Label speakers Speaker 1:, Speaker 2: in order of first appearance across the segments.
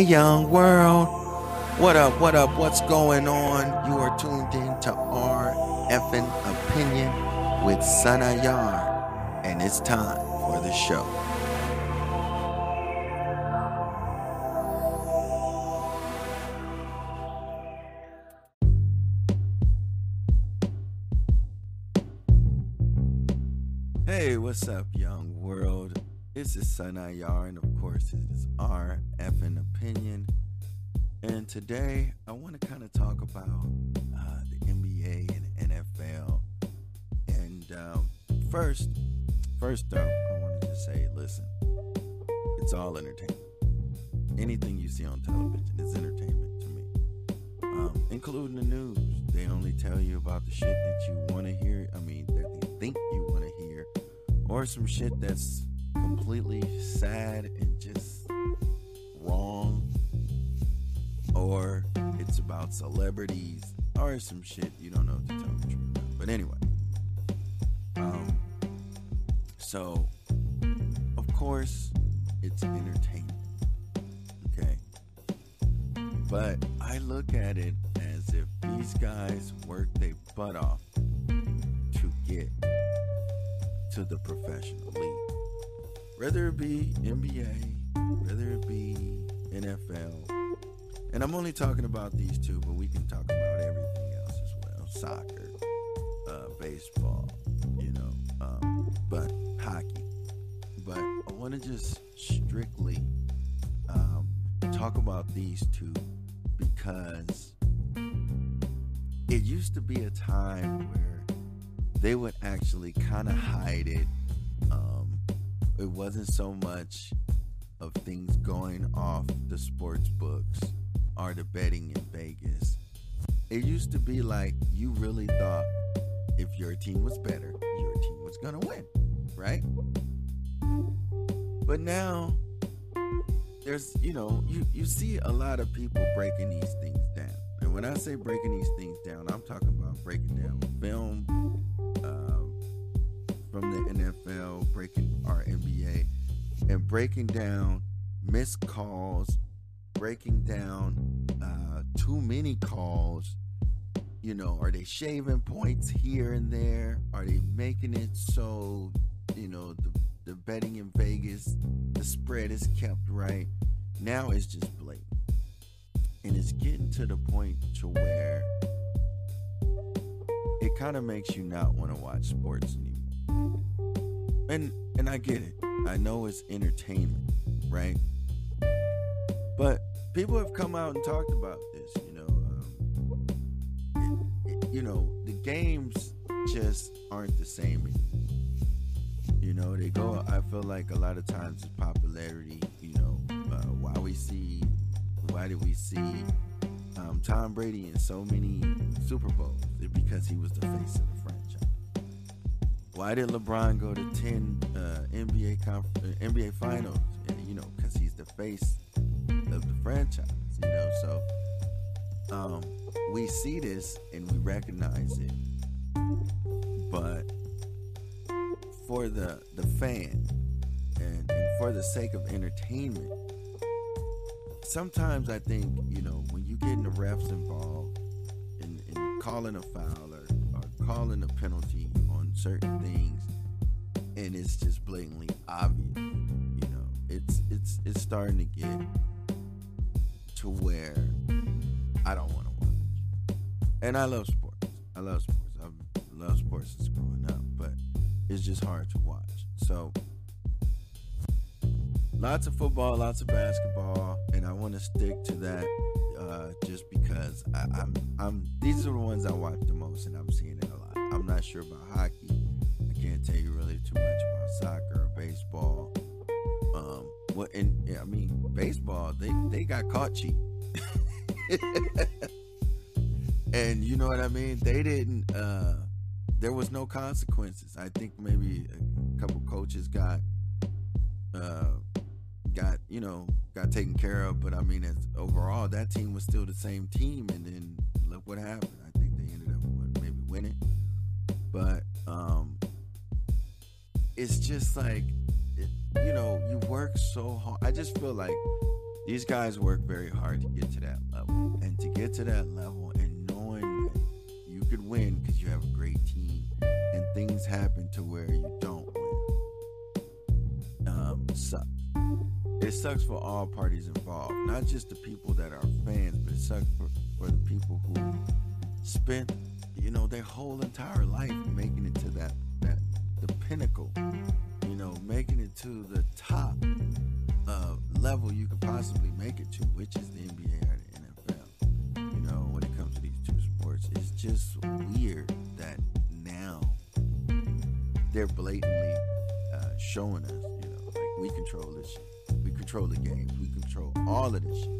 Speaker 1: Young world. What up, what up, what's going on? You are tuned in to effing opinion with Sana Yar, and it's time for the show. Hey, what's up, young? This is Sana Yar, and of course, it is our effing opinion. And today, I want to kind of talk about uh, the NBA and NFL. And um, first, first though, I wanted to say, listen, it's all entertainment. Anything you see on television is entertainment to me, um, including the news. They only tell you about the shit that you want to hear. I mean, that they think you want to hear, or some shit that's completely sad and just wrong, or it's about celebrities, or some shit you don't know to tell the truth. But anyway, um, so of course it's entertainment, okay. But I look at it as if these guys work their butt off to get to the professional league whether it be NBA, whether it be NFL. And I'm only talking about these two, but we can talk about everything else as well soccer, uh, baseball, you know, um, but hockey. But I want to just strictly um, talk about these two because it used to be a time where they would actually kind of hide it it wasn't so much of things going off the sports books or the betting in Vegas. It used to be like you really thought if your team was better, your team was going to win, right? But now there's, you know, you, you see a lot of people breaking these things down. And when I say breaking these things down, I'm talking about breaking down film, uh, from the NFL, breaking and breaking down missed calls, breaking down uh, too many calls. You know, are they shaving points here and there? Are they making it so, you know, the, the betting in Vegas, the spread is kept right? Now it's just blatant. And it's getting to the point to where it kind of makes you not want to watch sports anymore and and I get it. I know it's entertainment, right? But people have come out and talked about this. You know, um, you know, the games just aren't the same anymore. You know, they go. I feel like a lot of times it's popularity. You know, uh, why we see, why did we see um, Tom Brady in so many Super Bowls? It's because he was the face of the why did LeBron go to ten uh, NBA conf- uh, NBA finals? You know, because he's the face of the franchise. You know, so um, we see this and we recognize it, but for the the fan and, and for the sake of entertainment, sometimes I think you know when you get the refs involved in, in calling a foul or, or calling a penalty certain things and it's just blatantly obvious you know. It's it's it's starting to get to where i don't want to watch. And i love sports. I love sports. I love sports since growing up but it's just hard to watch. So lots of football lots of basketball and i want to stick to that uh, just because I, I'm, I'm these are the ones I watch the most and I'm seeing it a lot. I'm not sure about hockey can't tell you really too much about soccer or baseball. Um, what and I mean baseball, they they got caught cheating. and you know what I mean? They didn't. Uh, there was no consequences. I think maybe a couple coaches got uh, got you know got taken care of, but I mean, as overall, that team was still the same team. And then look what happened. I think they ended up maybe winning, but um, it's just like you know you work so hard i just feel like these guys work very hard to get to that level. And to get to that level and knowing that you could win because you have a great team and things happen to where you don't win um, sucks. It sucks for all parties involved, not just the people that are fans, but it sucks for, for the people who spent, you know, their whole entire life making it to that, pinnacle, you know, making it to the top uh, level you could possibly make it to, which is the NBA or the NFL. You know, when it comes to these two sports, it's just weird that now they're blatantly uh, showing us, you know, like we control this. We control the games. We control all of this shit.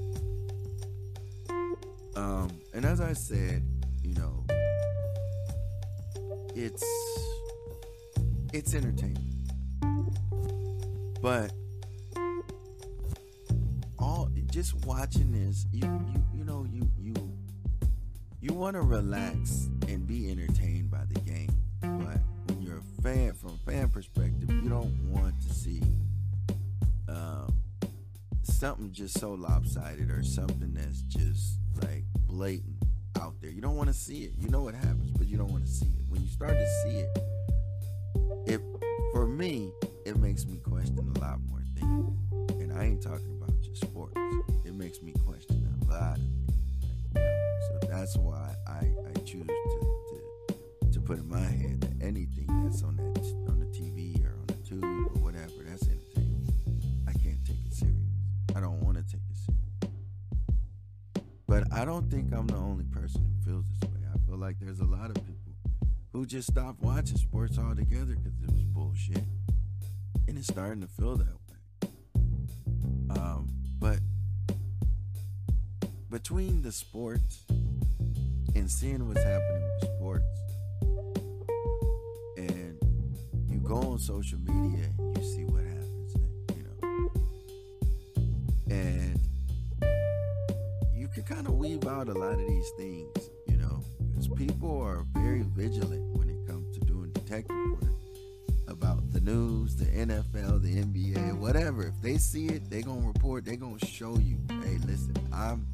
Speaker 1: Um, and as I said, you know, it's it's entertaining. But all just watching this, you you you know you you you want to relax and be entertained by the game. But when you're a fan, from a fan perspective, you don't want to see um, something just so lopsided or something that's just like blatant out there. You don't want to see it. You know think I'm the only person who feels this way. I feel like there's a lot of people who just stopped watching sports altogether because it was bullshit. And it's starting to feel that way. Um, but between the sports and seeing what's happening with sports, and you go on social media and you see what lot of these things, you know, because people are very vigilant when it comes to doing detective work about the news, the NFL, the NBA, whatever. If they see it, they gonna report. They gonna show you. Hey, listen, I'm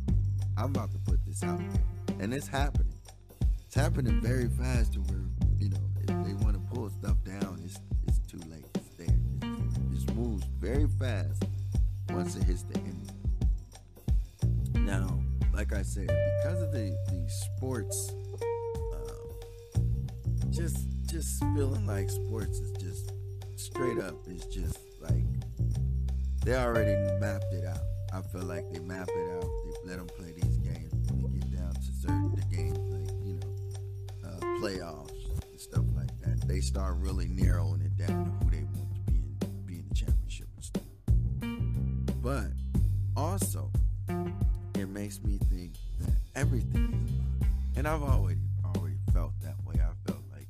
Speaker 1: I'm about to put this out there, and it's happening. It's happening very fast to where you know if they want to pull stuff down, it's it's too late. It's there. It moves very fast once it hits the end. Now, like I said, because of the the sports, um, just just feeling like sports is just straight up is just like they already mapped it out. I feel like they map it out. They let them play these games they get down to certain the games like you know uh, playoffs and stuff like that. They start really narrowing it down to who they want to be in, be in the championship and stuff. But also, makes me think that everything is a. And I've already already felt that way. I felt like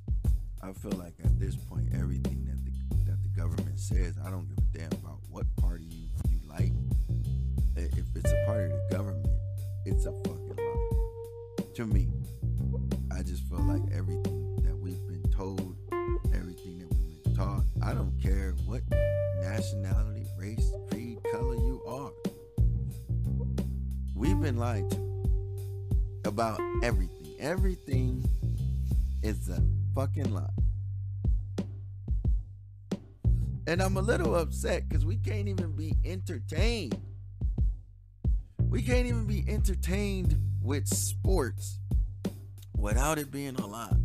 Speaker 1: I feel like at this point everything that the that the government says, I don't give a damn about what party you, you like. If it's a part of the government, it's a fucking lie. To me. Fucking lot. And I'm a little upset because we can't even be entertained. We can't even be entertained with sports without it being a lot.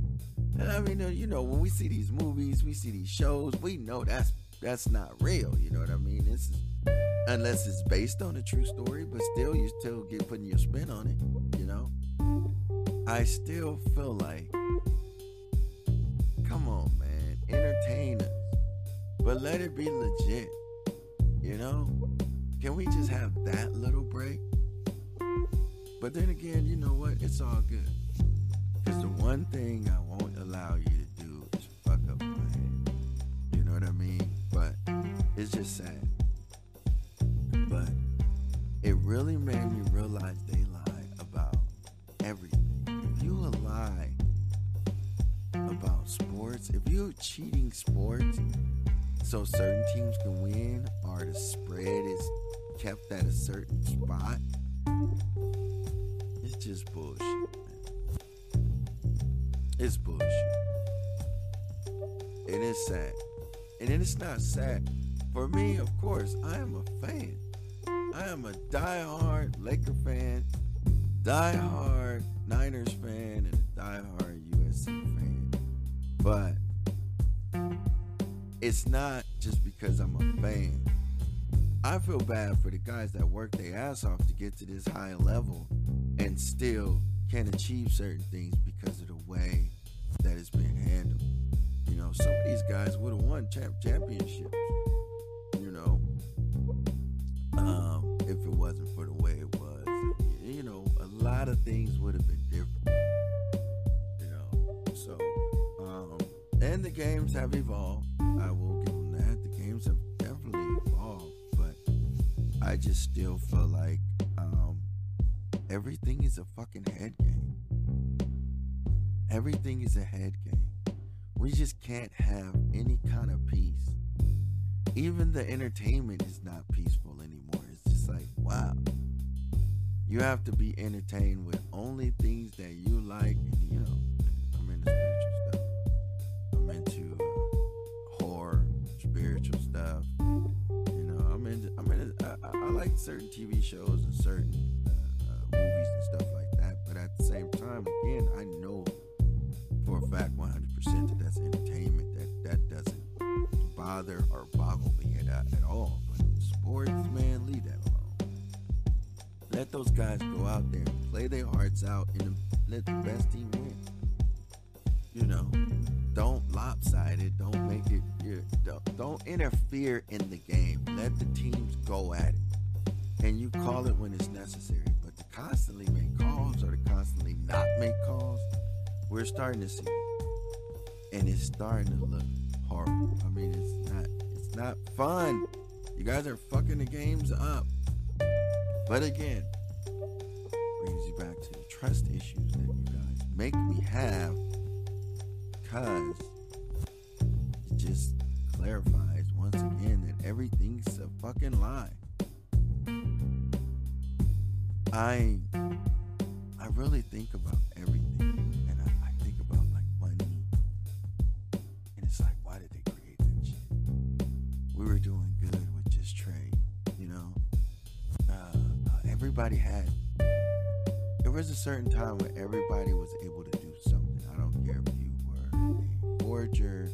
Speaker 1: And I mean, you know, when we see these movies, we see these shows, we know that's that's not real. You know what I mean? This is unless it's based on a true story, but still, you still get putting your spin on it. You know, I still feel like, entertain us, but let it be legit. You know, can we just have that little break? But then again, you know what? It's all good. Because the one thing I won't allow you to do is fuck up my head. You know what I mean? But it's just sad. But it really made me realize they sports, if you're cheating sports so certain teams can win or the spread is kept at a certain spot, it's just bullshit. It's bullshit. And it's sad. And then it's not sad. For me, of course, I am a fan. I am a die-hard Laker fan, die-hard Niners fan, and a die-hard USC fan. But it's not just because I'm a fan. I feel bad for the guys that work their ass off to get to this high level and still can't achieve certain things because of the way that it's been handled. You know, some of these guys would have won champ- championships. You know, um, if it wasn't for the way it was, you know, a lot of things would the games have evolved. I will give them that. The games have definitely evolved, but I just still feel like um, everything is a fucking head game. Everything is a head game. We just can't have any kind of peace. Even the entertainment is not peaceful anymore. It's just like, wow. You have to be entertained with only things that you like. And, you know, certain TV shows and certain uh, uh, movies and stuff like that. But at the same time, again, I know for a fact 100% that that's entertainment. That that doesn't bother or boggle me at, at all. But sports, man, leave that alone. Let those guys go out there play their hearts out and let the best team win. You know, don't lopsided. Don't make it. Don't interfere in the game. Let the teams go at it, and you call it when it's necessary. But to constantly make calls or to constantly not make calls, we're starting to see, it. and it's starting to look horrible. I mean, it's not. It's not fun. You guys are fucking the games up. But again, brings you back to the trust issues that you guys make me have because it just clarifies once again that everything's a fucking lie. I I really think about everything and I, I think about like money and it's like why did they create that shit? We were doing good with just trade, you know? Uh, uh, everybody had there was a certain time where everybody was able to do something. I don't care if you were a forger,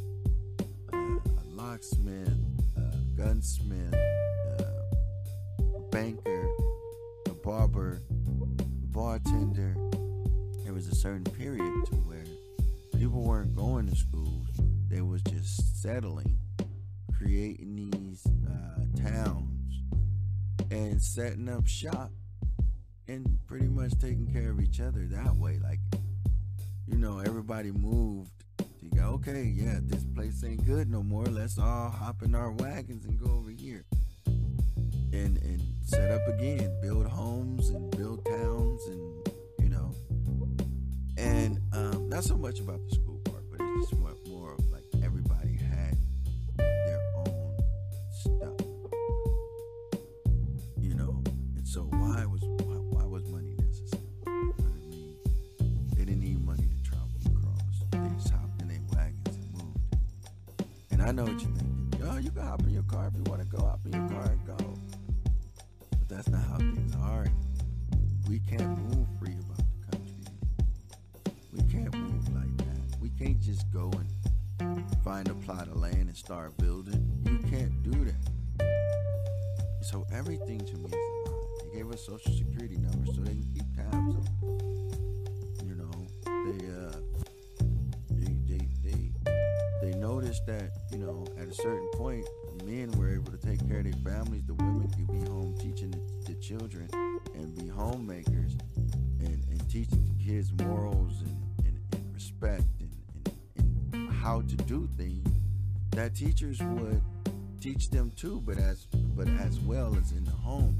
Speaker 1: uh, a locksmith, a gunsmith, a banker, barber, bartender. There was a certain period to where people weren't going to schools; they was just settling, creating these uh, towns, and setting up shop and pretty much taking care of each other that way. Like, you know, everybody moved to go, okay, yeah, this place ain't good no more. Let's all hop in our wagons and go over here. And and set up again, build homes and build towns and you know. And um, not so much about the school part, but it's just more, more of like everybody had their own stuff. You know, and so why was why, why was money necessary? You know I mean? They didn't need money to travel across. They just hopped in their wagons and moved. And I know what you're thinking. Yo, you can hop in your car if you want to go. Hop in your car and go. That's not how things are. We can't move free about the country. We can't move like that. We can't just go and find a plot of land and start building. You can't do that. So everything to me is a lie. They gave us social security numbers so they can keep tabs on. You know, they uh, they they they they noticed that you know at a certain point, men were able to take care of their families. The women could be home children and be homemakers and and teaching the kids morals and and, and respect and, and and how to do things that teachers would teach them too, but as but as well as in the home.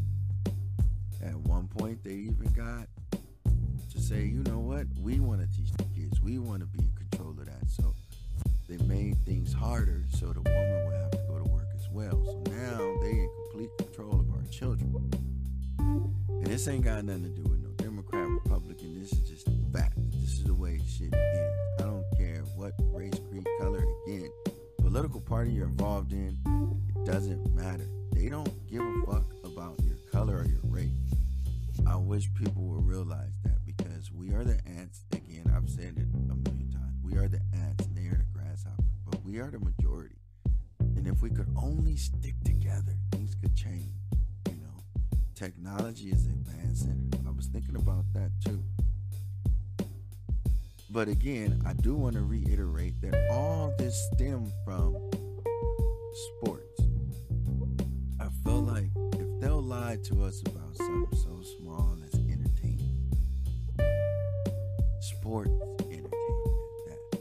Speaker 1: At one point, they even got to say, you know what, we want to teach the kids, we want to be in control of that. So they made things harder, so the woman would have to go to work as well. So now they in complete control of our children. And this ain't got nothing to do with no Democrat, Republican. This is just fact. This is the way shit is. I don't care what race, creed, color. Again, political party you're involved in, it doesn't matter. They don't give a fuck about your color or your race. I wish people would realize that because we are the ants. Again, I've said it a million times. We are the ants and they are the grasshoppers, but we are the majority. And if we could only stick together, things could change. Technology is advancing. I was thinking about that too. But again, I do want to reiterate that all this stemmed from sports. I feel like if they'll lie to us about something so small as entertainment, sports entertainment that,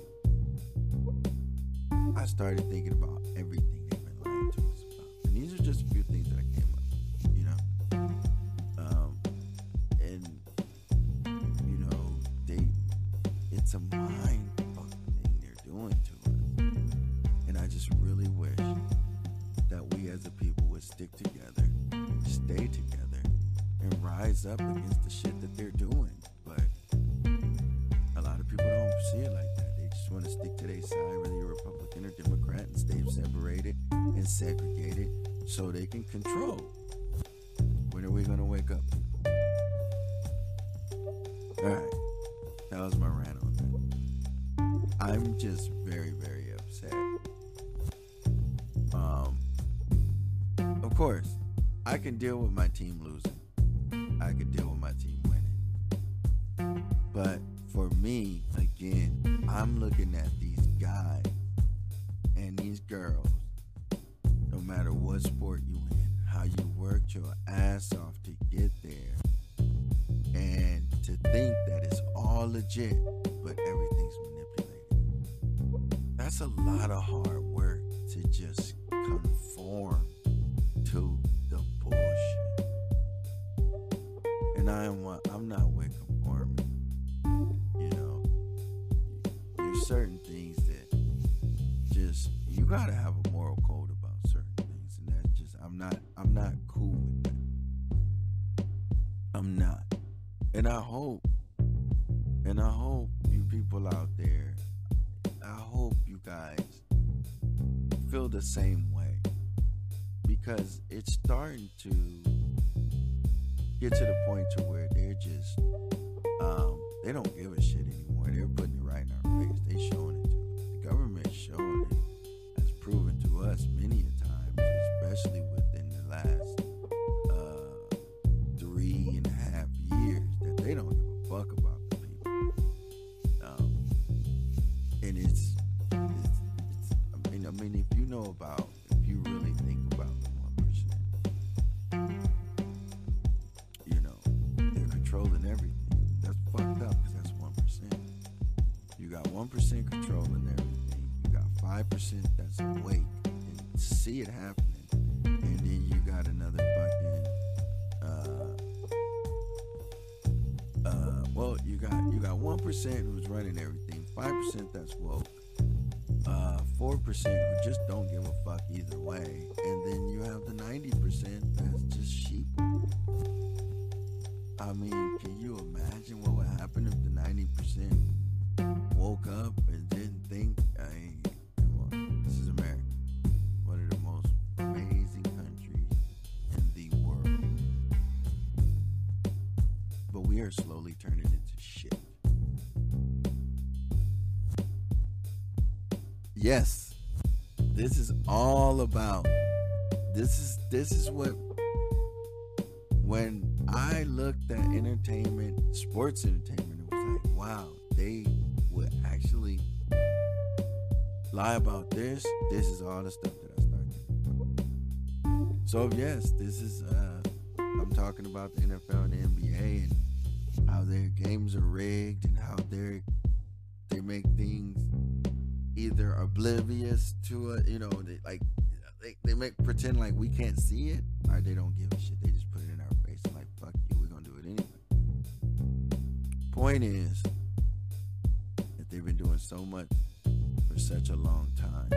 Speaker 1: I started thinking about everything up against the shit that they're doing. But a lot of people don't see it like that. They just want to stick to their side, whether you're Republican or Democrat, and stay separated and segregated so they can control. When are we going to wake up? All right. That was my rant on that. I'm just very, very upset. Um, of course, I can deal with my team losing. I can deal with my team winning. But for me, again, I'm looking at these guys and these girls, no matter what sport you in, how you worked your ass off to get there, and to think that it's all legit, but everything's manipulated. That's a lot of hard work to just conform certain things that just you gotta have a moral code about certain things, and that's just I'm not I'm not cool with that. I'm not, and I hope, and I hope you people out there, I hope you guys feel the same way because it's starting to get to the point to where they're just um, they don't give a shit anymore. They're putting it right our. They showing it to us. The government showing it has proven to us many a times, especially within the last uh, three and a half years, that they don't give a fuck about the people. Um, and it's, it's, it's, I mean, I mean, if you know about, if you really think about the one percent, you know, they're controlling everything. Got one percent controlling everything. You got five percent that's awake and see it happening, and then you got another fucking. Uh, uh, well, you got you got one percent who's running everything. Five percent that's woke. Uh, four percent who just don't give a fuck either way, and then you have the ninety percent that's just sheep. I mean, can you imagine what woke up and didn't think? I come this is America, one of the most amazing countries in the world, but we are slowly turning into shit. Yes, this is all about. This is this is what when I looked at entertainment, sports entertainment, it was like, wow, they actually lie about this. This is all the stuff that I started. So yes, this is uh I'm talking about the NFL and the NBA and how their games are rigged and how they they make things either oblivious to it, you know, they like they, they make pretend like we can't see it, or they don't give a shit. They just put it in our face and like, fuck you, we're gonna do it anyway. Point is so much for such a long time.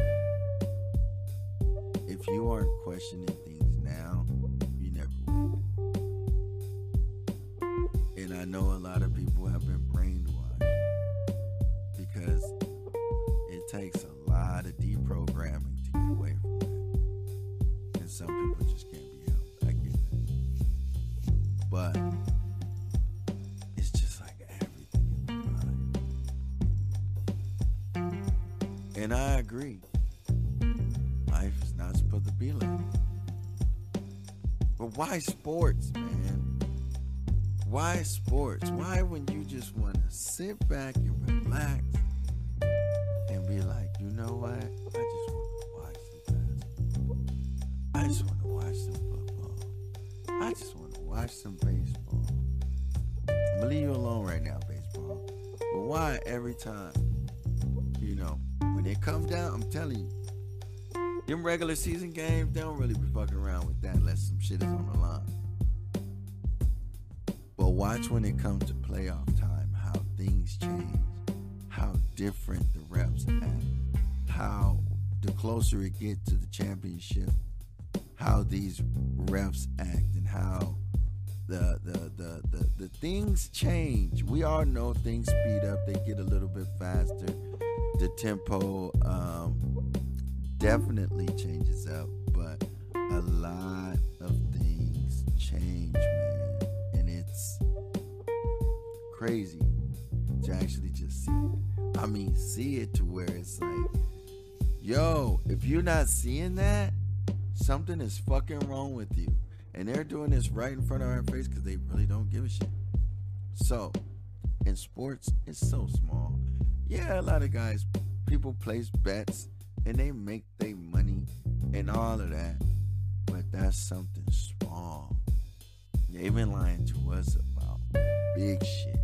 Speaker 1: If you aren't questioning things now, you never will. And I know a lot of people have been brainwashed because it takes a agree. Life is not supposed to be like that. But why sports, man? Why sports? Why when you just want to sit back and relax and be like, you know what? I just want to watch some basketball. I just want to watch some football. I just want to watch some baseball. I'm gonna leave you alone right now, baseball. But why every time, regular season games, they don't really be fucking around with that unless some shit is on the line. But watch when it comes to playoff time how things change, how different the reps act, how the closer it gets to the championship, how these refs act, and how the the, the the the things change. We all know things speed up; they get a little bit faster. The tempo um, definitely changes up, but a lot of things change, man And it's crazy to actually just see it. I mean, see it to where it's like, yo, if you're not seeing that, something is fucking wrong with you. And they're doing this right in front of our face because they really don't give a shit. So, in sports, it's so small. Yeah, a lot of guys, people place bets and they make their money and all of that. But that's something small They've been lying to us about big shit.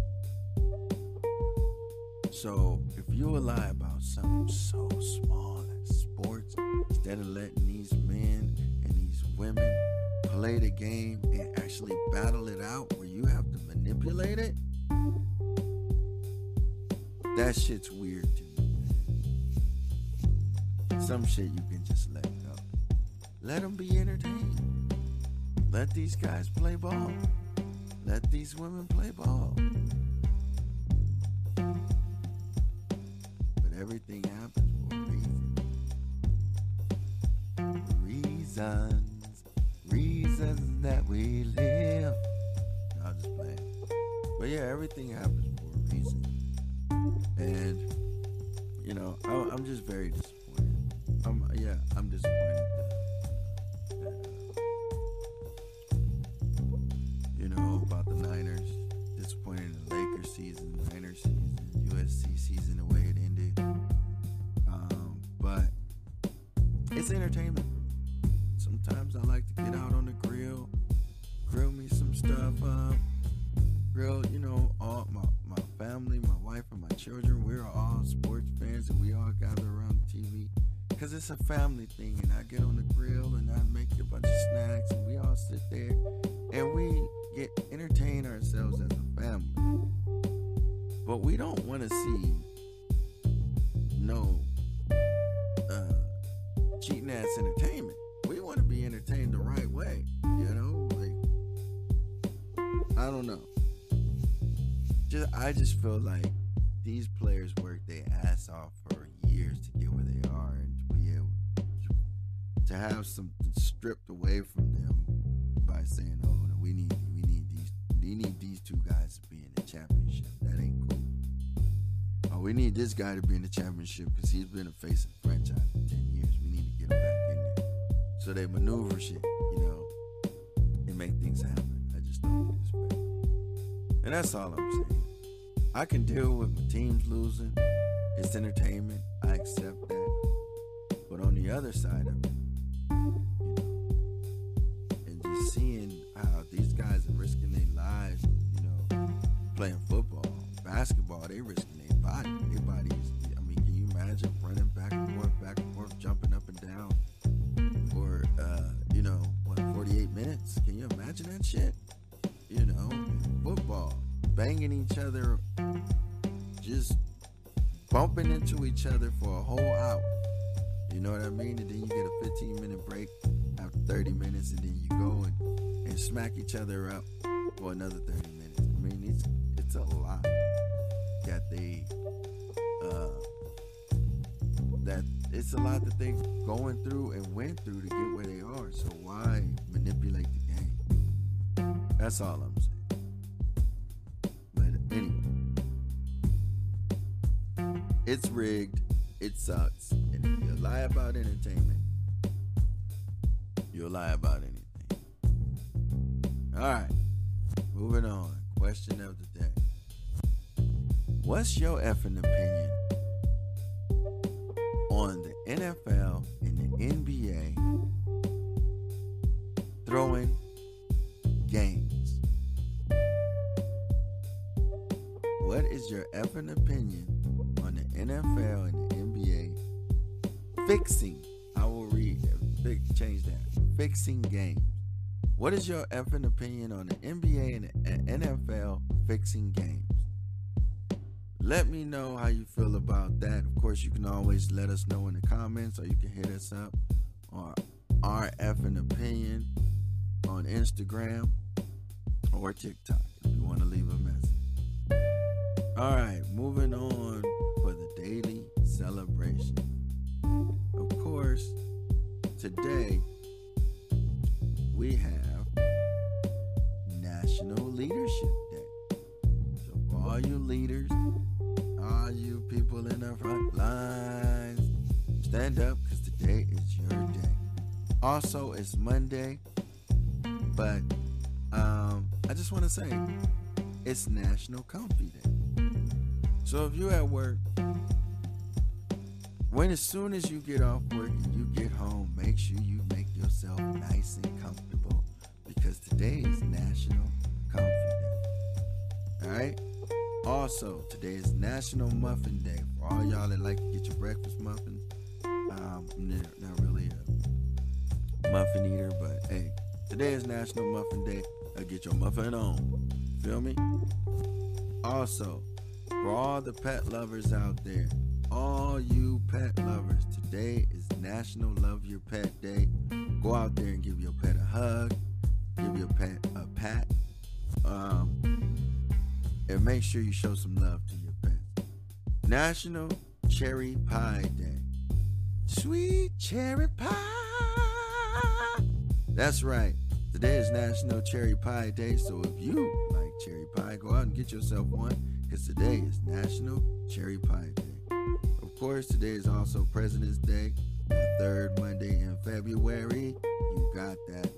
Speaker 1: So if you lie about something so small as sports, instead of letting these men and these women play the game and actually battle it out where you have to manipulate it, that shit's weird. Some shit you can just let go. Let them be entertained. Let these guys play ball. Let these women play ball. But everything happens for a reason. Reasons, reasons that we live. I'm just playing. But yeah, everything happens for a reason. And, you know, I, I'm just very disappointed. I'm, yeah, I'm disappointed you know, about the Niners. Disappointed in the Lakers season, Niners season, USC season, the way it ended. Um, but it's entertainment. It's a family thing. And I get on the grill and I make a bunch of snacks and we all sit there and we get entertain ourselves as a family. But we don't want to see no uh, cheating ass entertainment. We want to be entertained the right way, you know. Like I don't know. Just I just feel like these players work their ass off for years to to, have something stripped away from them by saying, "Oh, no, we need we need these we need these two guys to be in the championship." That ain't cool. Oh, we need this guy to be in the championship because he's been a face of the franchise for ten years. We need to get him back in there. So they maneuver shit, you know, and make things happen. I just don't it's fair. And that's all I'm saying. I can deal with my teams losing. It's entertainment. I accept that. But on the other side of playing football, basketball, they risking their body. Their body is, I mean, can you imagine running back and forth, back and forth, jumping up and down for, uh, you know, what, 48 minutes? Can you imagine that shit? You know, football, banging each other, just bumping into each other for a whole hour. You know what I mean? And then you get a 15 minute break after 30 minutes, and then you go and, and smack each other up for another 30 minutes. mean, it's a lot that they uh that it's a lot that they going through and went through to get where they are. So why manipulate the game? That's all I'm saying. But anyway, it's rigged. It sucks. And if you lie about entertainment, you'll lie about anything. All right, moving on. Question of the day. What's your effing opinion on the NFL and the NBA throwing games? What is your effing opinion on the NFL and the NBA fixing? I will read, change that. Fixing games. What is your effing opinion on the NBA and the NFL fixing games? Let me know how you feel about that. Of course, you can always let us know in the comments or you can hit us up on RF effing opinion on Instagram or TikTok if you want to leave a message. All right, moving on for the daily celebration. Of course, today we have National Leadership Day. So, all you leaders, all you people in the front lines, stand up because today is your day. Also, it's Monday, but um, I just want to say it's National Comfy Day. So, if you're at work, when as soon as you get off work and you get home, make sure you make yourself nice and comfortable because today is National Comfy Day. All right. Also, today is National Muffin Day. For all y'all that like to get your breakfast muffins, um, I'm not really a muffin eater, but hey, today is National Muffin Day. I get your muffin on. Feel me? Also, for all the pet lovers out there, all you pet lovers, today is National Love Your Pet Day. Go out there and give your pet a hug, give your pet a pat, um, and make sure you show some love to your pet. National Cherry Pie Day. Sweet cherry pie. That's right. Today is National Cherry Pie Day, so if you like cherry pie, go out and get yourself one because today is National Cherry Pie Day. Of course, today is also President's Day, the third Monday in February. You got that.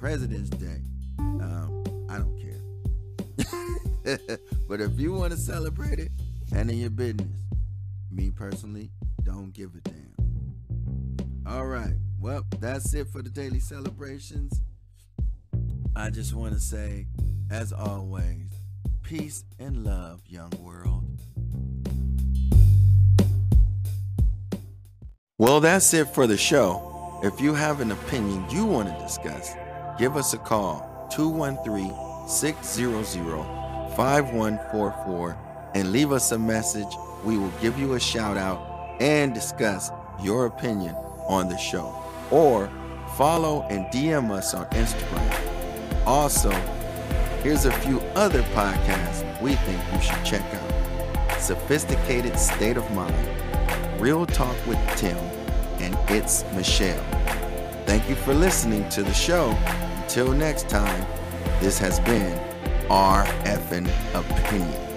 Speaker 1: President's Day. Um, I don't care. but if you want to celebrate it, handle your business. Me personally, don't give a damn. All right. Well, that's it for the daily celebrations. I just want to say, as always, peace and love, young world. Well, that's it for the show. If you have an opinion you want to discuss, give us a call 213 600 5144 and leave us a message. We will give you a shout out and discuss your opinion on the show. Or follow and DM us on Instagram. Also, here's a few other podcasts we think you should check out Sophisticated State of Mind, Real Talk with Tim, and It's Michelle. Thank you for listening to the show. Until next time, this has been our effing opinion.